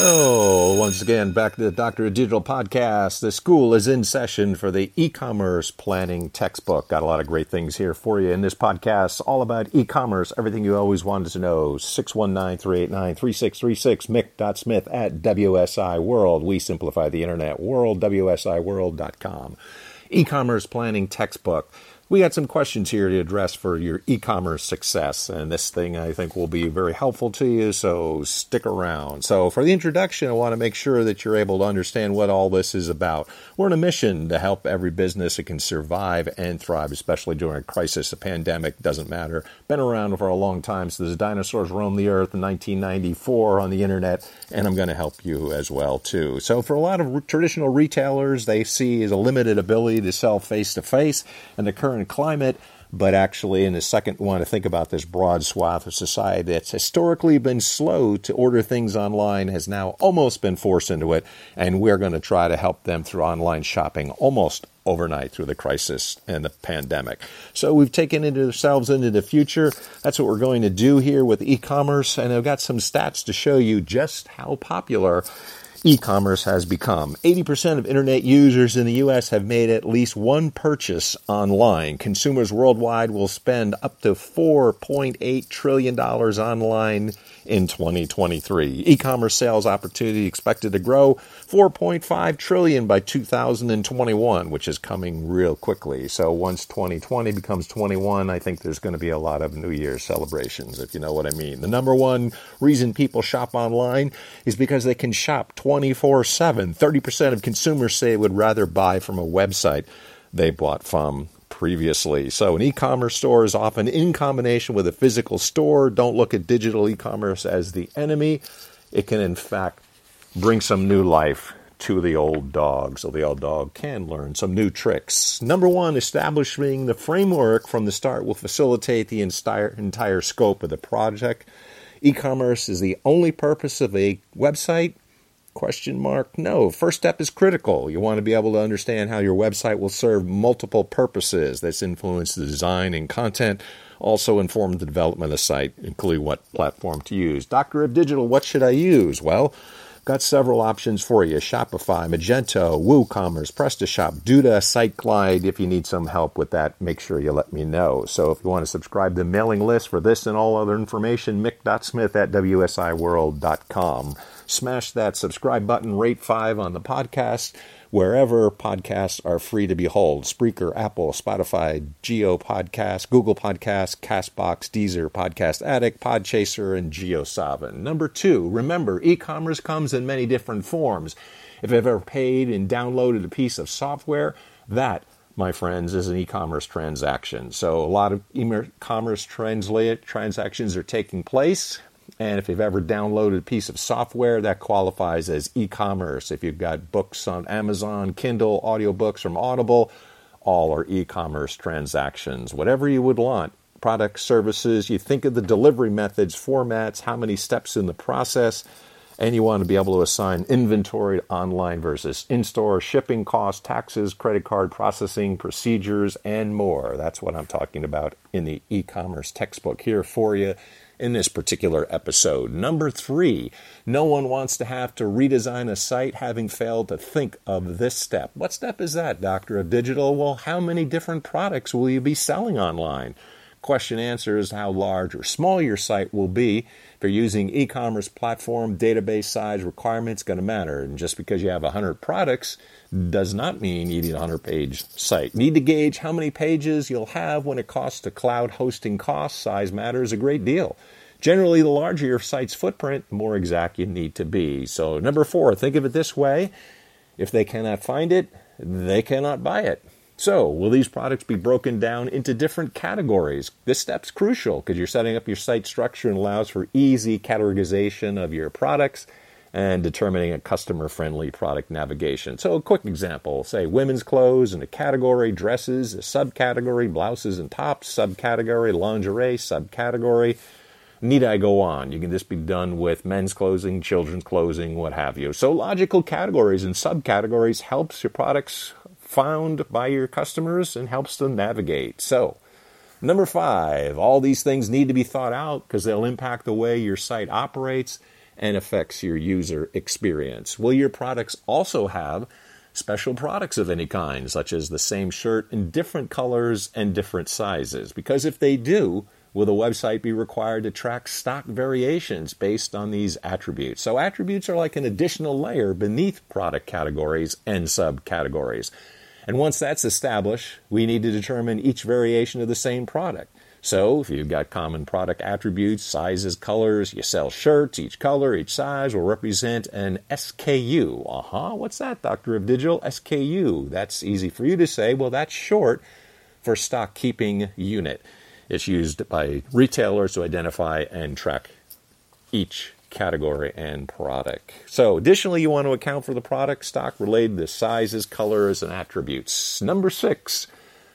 Oh, once again, back to the Doctor of Digital podcast. The school is in session for the e commerce planning textbook. Got a lot of great things here for you in this podcast, all about e commerce, everything you always wanted to know. 619 389 3636, mick.smith at WSI World. We simplify the internet world, WSIWorld.com. E commerce planning textbook we got some questions here to address for your e-commerce success and this thing i think will be very helpful to you so stick around. So for the introduction i want to make sure that you're able to understand what all this is about. We're on a mission to help every business that can survive and thrive especially during a crisis. A pandemic doesn't matter. Been around for a long time so the dinosaurs roamed the earth in 1994 on the internet and i'm going to help you as well too. So for a lot of traditional retailers they see as a limited ability to sell face to face and the current current climate, but actually, in the second, one to think about this broad swath of society that's historically been slow to order things online, has now almost been forced into it, and we're going to try to help them through online shopping almost overnight through the crisis and the pandemic. So we've taken into ourselves into the future. That's what we're going to do here with e-commerce, and I've got some stats to show you just how popular e-commerce has become. 80% of internet users in the US have made at least one purchase online. Consumers worldwide will spend up to 4.8 trillion dollars online in 2023. E-commerce sales opportunity expected to grow 4.5 trillion by 2021, which is coming real quickly. So once 2020 becomes 21, I think there's going to be a lot of New Year's celebrations, if you know what I mean. The number one reason people shop online is because they can shop 24 7. 30% of consumers say would rather buy from a website they bought from previously. So, an e commerce store is often in combination with a physical store. Don't look at digital e commerce as the enemy. It can, in fact, bring some new life to the old dog so the old dog can learn some new tricks. Number one, establishing the framework from the start will facilitate the entire, entire scope of the project. E commerce is the only purpose of a website Question mark. No. First step is critical. You want to be able to understand how your website will serve multiple purposes. This influence the design and content, also inform the development of the site, including what platform to use. Doctor of Digital, what should I use? Well, got several options for you Shopify, Magento, WooCommerce, PrestaShop, Duda, SiteGlide. If you need some help with that, make sure you let me know. So if you want to subscribe to the mailing list for this and all other information, mick.smith at wsiworld.com smash that subscribe button, rate five on the podcast, wherever podcasts are free to behold Spreaker, Apple, Spotify, Geo Podcast, Google Podcast, Castbox, Deezer, Podcast Addict, Podchaser, and JioSaavn. Number two, remember, e commerce comes in many different forms. If you've ever paid and downloaded a piece of software, that my friends, is an e-commerce transaction. So a lot of e-commerce transactions are taking place. And if you've ever downloaded a piece of software, that qualifies as e commerce. If you've got books on Amazon, Kindle, audiobooks from Audible, all are e commerce transactions. Whatever you would want products, services, you think of the delivery methods, formats, how many steps in the process, and you want to be able to assign inventory online versus in store, shipping costs, taxes, credit card processing, procedures, and more. That's what I'm talking about in the e commerce textbook here for you in this particular episode. Number three, no one wants to have to redesign a site having failed to think of this step. What step is that, Doctor of Digital? Well, how many different products will you be selling online? Question answer is how large or small your site will be. If you're using e-commerce platform, database size requirements going to matter. And just because you have 100 products does not mean you need a 100 page site. Need to gauge how many pages you'll have when it costs to cloud hosting costs. Size matters a great deal. Generally, the larger your site's footprint, the more exact you need to be. So, number four, think of it this way if they cannot find it, they cannot buy it. So, will these products be broken down into different categories? This step's crucial because you're setting up your site structure and allows for easy categorization of your products and determining a customer friendly product navigation. So, a quick example say women's clothes in a category, dresses, a subcategory, blouses and tops, subcategory, lingerie, subcategory. Need I go on? You can just be done with men's clothing, children's clothing, what have you. So, logical categories and subcategories helps your products found by your customers and helps them navigate. So, number five, all these things need to be thought out because they'll impact the way your site operates and affects your user experience. Will your products also have special products of any kind, such as the same shirt in different colors and different sizes? Because if they do, will the website be required to track stock variations based on these attributes? So, attributes are like an additional layer beneath product categories and subcategories. And once that's established, we need to determine each variation of the same product. So, if you've got common product attributes, sizes, colors, you sell shirts, each color, each size will represent an SKU. Uh huh. What's that, Doctor of Digital? SKU. That's easy for you to say. Well, that's short for stock keeping unit. It's used by retailers to identify and track each category and product. So, additionally, you want to account for the product stock related to sizes, colors, and attributes. Number six,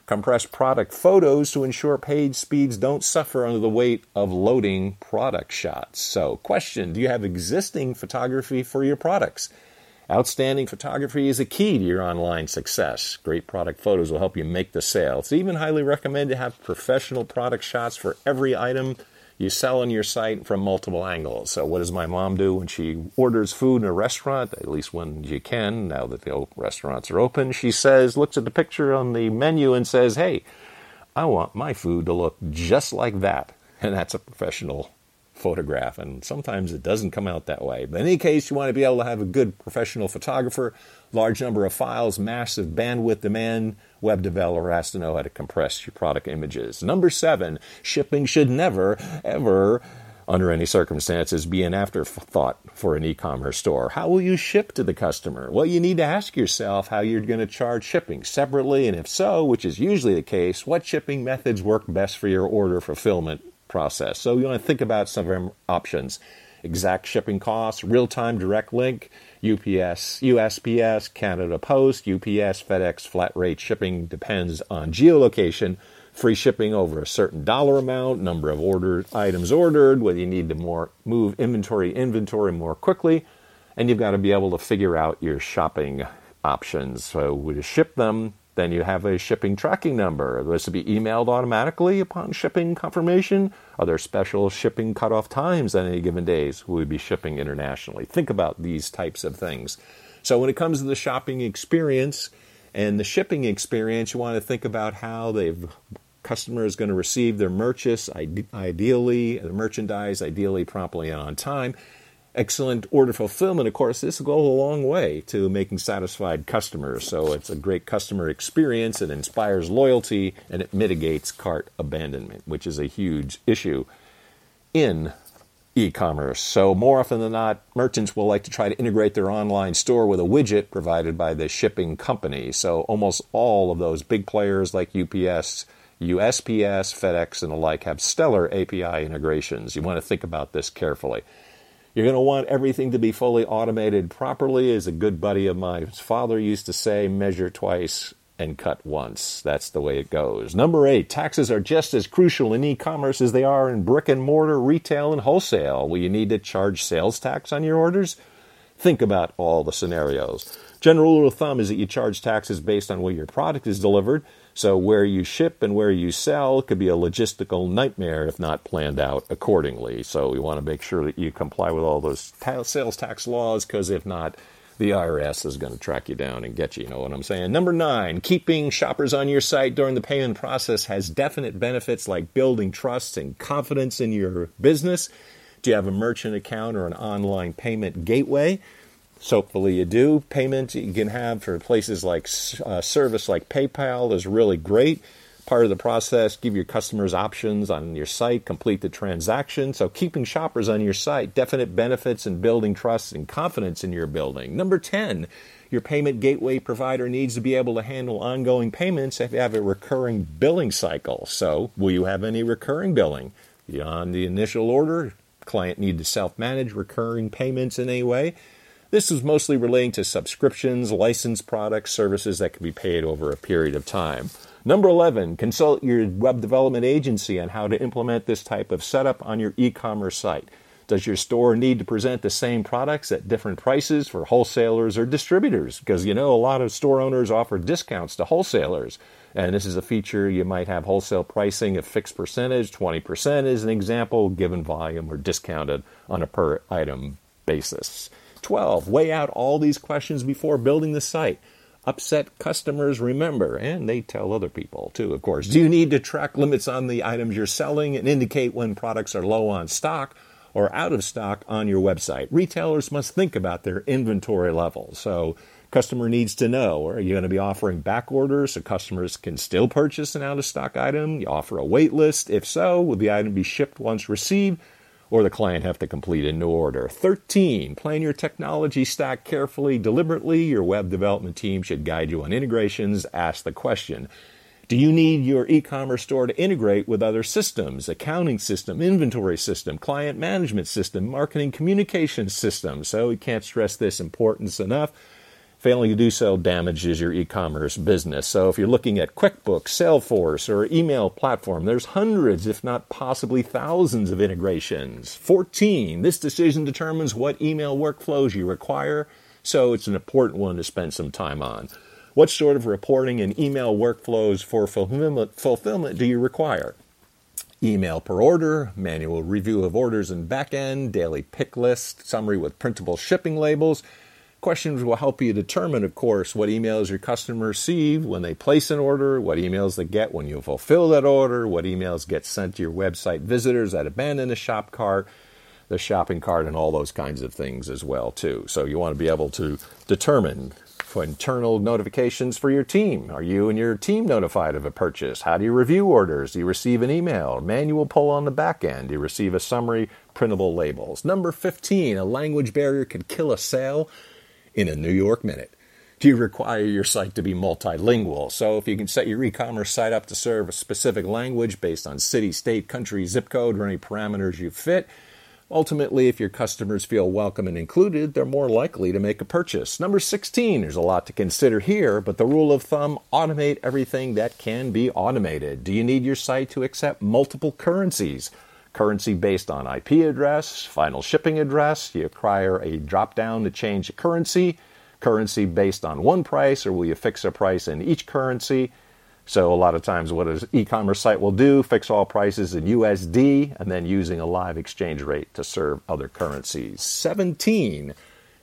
compress product photos to ensure page speeds don't suffer under the weight of loading product shots. So, question Do you have existing photography for your products? Outstanding photography is a key to your online success. Great product photos will help you make the sale. It's even highly recommended to have professional product shots for every item you sell on your site from multiple angles. So, what does my mom do when she orders food in a restaurant? At least when she can, now that the restaurants are open, she says, looks at the picture on the menu and says, Hey, I want my food to look just like that. And that's a professional photograph, and sometimes it doesn't come out that way. But in any case, you want to be able to have a good professional photographer, large number of files, massive bandwidth demand. Web developer has to know how to compress your product images. Number seven, shipping should never, ever under any circumstances, be an afterthought for an e commerce store. How will you ship to the customer? Well, you need to ask yourself how you're going to charge shipping separately, and if so, which is usually the case, what shipping methods work best for your order fulfillment process. So you want to think about some options exact shipping costs, real time direct link, UPS, USPS, Canada Post, UPS, FedEx, flat rate shipping depends on geolocation, free shipping over a certain dollar amount, number of ordered items ordered, whether you need to more move inventory inventory more quickly, and you've got to be able to figure out your shopping options. So to ship them, then you have a shipping tracking number. This will be emailed automatically upon shipping confirmation. Are there special shipping cutoff times on any given days? Will we be shipping internationally? Think about these types of things. So when it comes to the shopping experience and the shipping experience, you want to think about how the customer is going to receive their merchandise, ideally, the merchandise ideally promptly and on time excellent order fulfillment, of course, this will go a long way to making satisfied customers. So it's a great customer experience. It inspires loyalty and it mitigates cart abandonment, which is a huge issue in e commerce. So, more often than not, merchants will like to try to integrate their online store with a widget provided by the shipping company. So, almost all of those big players like UPS, USPS, FedEx, and the like have stellar API integrations. You want to think about this carefully. You're going to want everything to be fully automated properly. As a good buddy of mine's father used to say, measure twice and cut once. That's the way it goes. Number eight, taxes are just as crucial in e commerce as they are in brick and mortar, retail, and wholesale. Will you need to charge sales tax on your orders? Think about all the scenarios. General rule of thumb is that you charge taxes based on where your product is delivered. So, where you ship and where you sell could be a logistical nightmare if not planned out accordingly. So, we want to make sure that you comply with all those sales tax laws because if not, the IRS is going to track you down and get you. You know what I'm saying? Number nine, keeping shoppers on your site during the payment process has definite benefits like building trust and confidence in your business. Do you have a merchant account or an online payment gateway? So hopefully you do. Payment you can have for places like uh, service like PayPal is really great. Part of the process, give your customers options on your site, complete the transaction. So keeping shoppers on your site, definite benefits in building trust and confidence in your building. Number 10, your payment gateway provider needs to be able to handle ongoing payments if you have a recurring billing cycle. So, will you have any recurring billing? Beyond the initial order, client need to self-manage recurring payments in any way. This is mostly relating to subscriptions, licensed products, services that can be paid over a period of time. Number 11, consult your web development agency on how to implement this type of setup on your e commerce site. Does your store need to present the same products at different prices for wholesalers or distributors? Because you know, a lot of store owners offer discounts to wholesalers. And this is a feature you might have wholesale pricing of fixed percentage, 20% is an example, given volume or discounted on a per item basis. 12. Weigh out all these questions before building the site. Upset customers remember, and they tell other people too, of course. Do you need to track limits on the items you're selling and indicate when products are low on stock or out of stock on your website? Retailers must think about their inventory levels. So, customer needs to know are you going to be offering back orders so customers can still purchase an out of stock item? You offer a wait list? If so, will the item be shipped once received? Or the client have to complete a new order. 13. Plan your technology stack carefully, deliberately. Your web development team should guide you on integrations. Ask the question Do you need your e commerce store to integrate with other systems, accounting system, inventory system, client management system, marketing communication system? So we can't stress this importance enough. Failing to do so damages your e commerce business. So, if you're looking at QuickBooks, Salesforce, or email platform, there's hundreds, if not possibly thousands, of integrations. 14. This decision determines what email workflows you require, so it's an important one to spend some time on. What sort of reporting and email workflows for fulfillment, fulfillment do you require? Email per order, manual review of orders and backend, daily pick list, summary with printable shipping labels Questions will help you determine, of course, what emails your customers receive when they place an order, what emails they get when you fulfill that order, what emails get sent to your website visitors that abandon the shop cart, the shopping cart, and all those kinds of things as well too. So you want to be able to determine for internal notifications for your team. Are you and your team notified of a purchase? How do you review orders? Do you receive an email? Manual pull on the back end? Do you receive a summary printable labels? Number 15, a language barrier could kill a sale in a New York minute. Do you require your site to be multilingual? So, if you can set your e commerce site up to serve a specific language based on city, state, country, zip code, or any parameters you fit, ultimately, if your customers feel welcome and included, they're more likely to make a purchase. Number 16, there's a lot to consider here, but the rule of thumb automate everything that can be automated. Do you need your site to accept multiple currencies? Currency based on IP address, final shipping address. You require a drop down to change the currency, currency based on one price, or will you fix a price in each currency? So a lot of times what an e-commerce site will do, fix all prices in USD and then using a live exchange rate to serve other currencies. 17.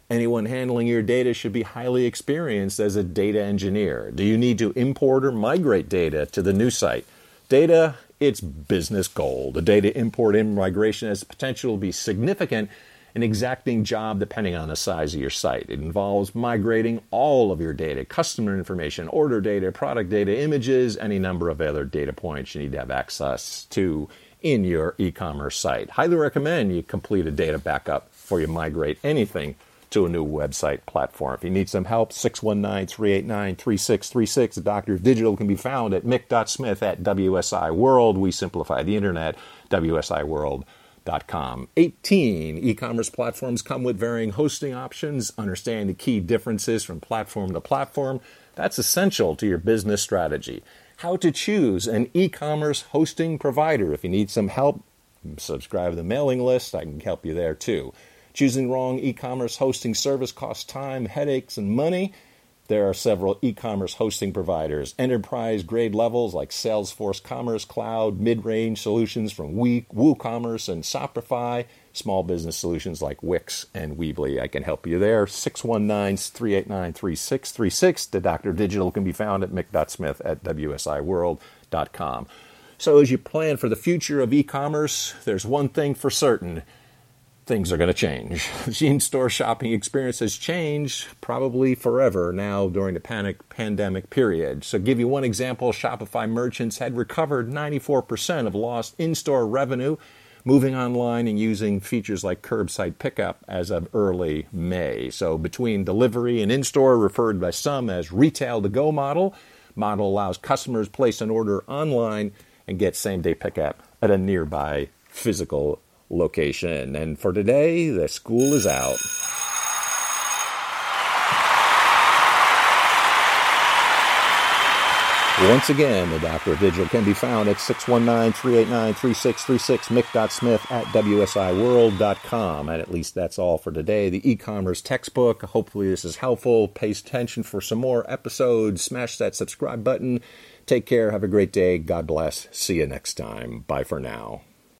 Anyone handling your data should be highly experienced as a data engineer. Do you need to import or migrate data to the new site? Data it's business gold. The data import and migration has the potential to be significant, an exacting job depending on the size of your site. It involves migrating all of your data, customer information, order data, product data, images, any number of other data points you need to have access to in your e commerce site. Highly recommend you complete a data backup before you migrate anything to a new website platform. If you need some help, 619 389 3636. The Dr. of Digital can be found at mick.smith at WSI World. We simplify the internet, WSIWorld.com. 18. E commerce platforms come with varying hosting options. Understand the key differences from platform to platform. That's essential to your business strategy. How to choose an e commerce hosting provider. If you need some help, subscribe to the mailing list. I can help you there too. Choosing wrong e commerce hosting service costs time, headaches, and money. There are several e commerce hosting providers, enterprise grade levels like Salesforce Commerce Cloud, mid range solutions from WooCommerce and Shopify, small business solutions like Wix and Weebly. I can help you there. 619 389 3636. The Dr. Digital can be found at mick.smith at wsiworld.com. So, as you plan for the future of e commerce, there's one thing for certain things are going to change. The in-store shopping experience has changed probably forever now during the panic pandemic period. So, give you one example: Shopify merchants had recovered 94% of lost in-store revenue, moving online and using features like curbside pickup as of early May. So, between delivery and in-store, referred by some as retail to go model, model allows customers place an order online and get same-day pickup at a nearby physical location. And for today, the school is out. Once again, the Doctor of Digital can be found at 619-389-3636, mick.smith at wsiworld.com. And at least that's all for today. The e-commerce textbook. Hopefully this is helpful. Pay attention for some more episodes. Smash that subscribe button. Take care. Have a great day. God bless. See you next time. Bye for now.